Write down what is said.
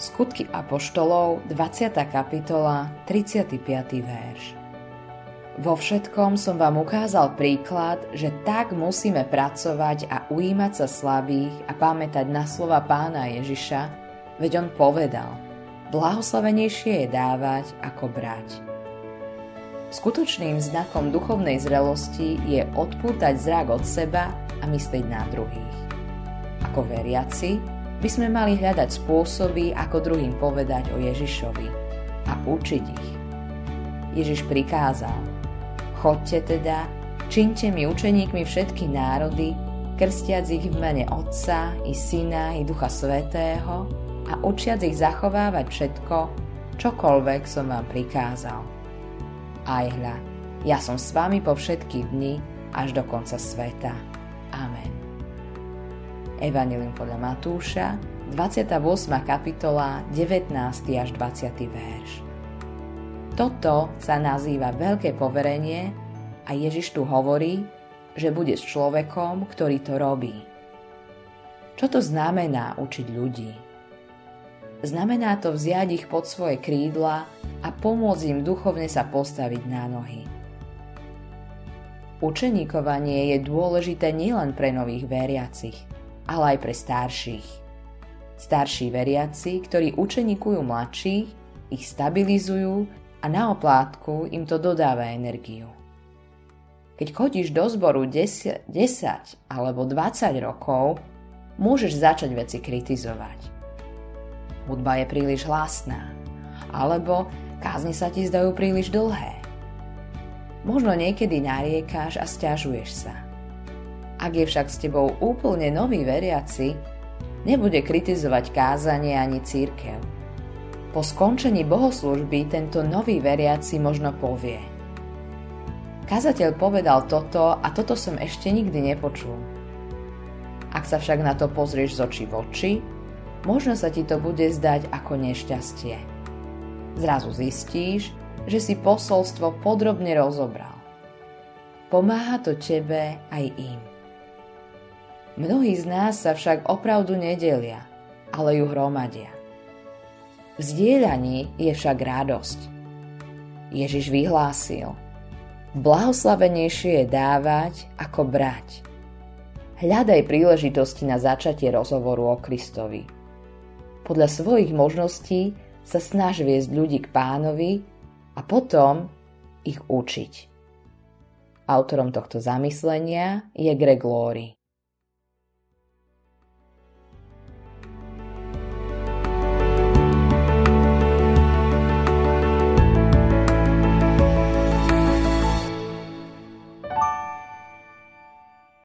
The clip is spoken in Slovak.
Skutky Apoštolov, 20. kapitola, 35. verš. Vo všetkom som vám ukázal príklad, že tak musíme pracovať a ujímať sa slabých a pamätať na slova pána Ježiša, veď on povedal, blahoslavenejšie je dávať ako brať. Skutočným znakom duchovnej zrelosti je odpútať zrak od seba a myslieť na druhých. Ako veriaci, by sme mali hľadať spôsoby, ako druhým povedať o Ježišovi a učiť ich. Ježiš prikázal, chodte teda, činte mi učeníkmi všetky národy, krstiac ich v mene Otca i Syna i Ducha Svetého a učiac ich zachovávať všetko, čokoľvek som vám prikázal. Aj hľa, ja som s vami po všetky dni až do konca sveta. Amen. Evangelium podľa Matúša, 28. kapitola, 19. až 20. verš. Toto sa nazýva veľké poverenie a Ježiš tu hovorí, že bude s človekom, ktorý to robí. Čo to znamená učiť ľudí? Znamená to vziať ich pod svoje krídla a pomôcť im duchovne sa postaviť na nohy. Učeníkovanie je dôležité nielen pre nových veriacich, ale aj pre starších. Starší veriaci, ktorí učenikujú mladších, ich stabilizujú a na oplátku im to dodáva energiu. Keď chodíš do zboru 10, 10 alebo 20 rokov, môžeš začať veci kritizovať. Hudba je príliš hlasná, alebo kázne sa ti zdajú príliš dlhé. Možno niekedy nariekáš a stiažuješ sa – ak je však s tebou úplne nový veriaci, nebude kritizovať kázanie ani církev. Po skončení bohoslužby tento nový veriaci možno povie. Kazateľ povedal toto a toto som ešte nikdy nepočul. Ak sa však na to pozrieš z očí v oči, možno sa ti to bude zdať ako nešťastie. Zrazu zistíš, že si posolstvo podrobne rozobral. Pomáha to tebe aj im. Mnohí z nás sa však opravdu nedelia, ale ju hromadia. V zdieľaní je však radosť. Ježiš vyhlásil, blahoslavenejšie je dávať ako brať. Hľadaj príležitosti na začatie rozhovoru o Kristovi. Podľa svojich možností sa snaž viesť ľudí k pánovi a potom ich učiť. Autorom tohto zamyslenia je Greg Laurie.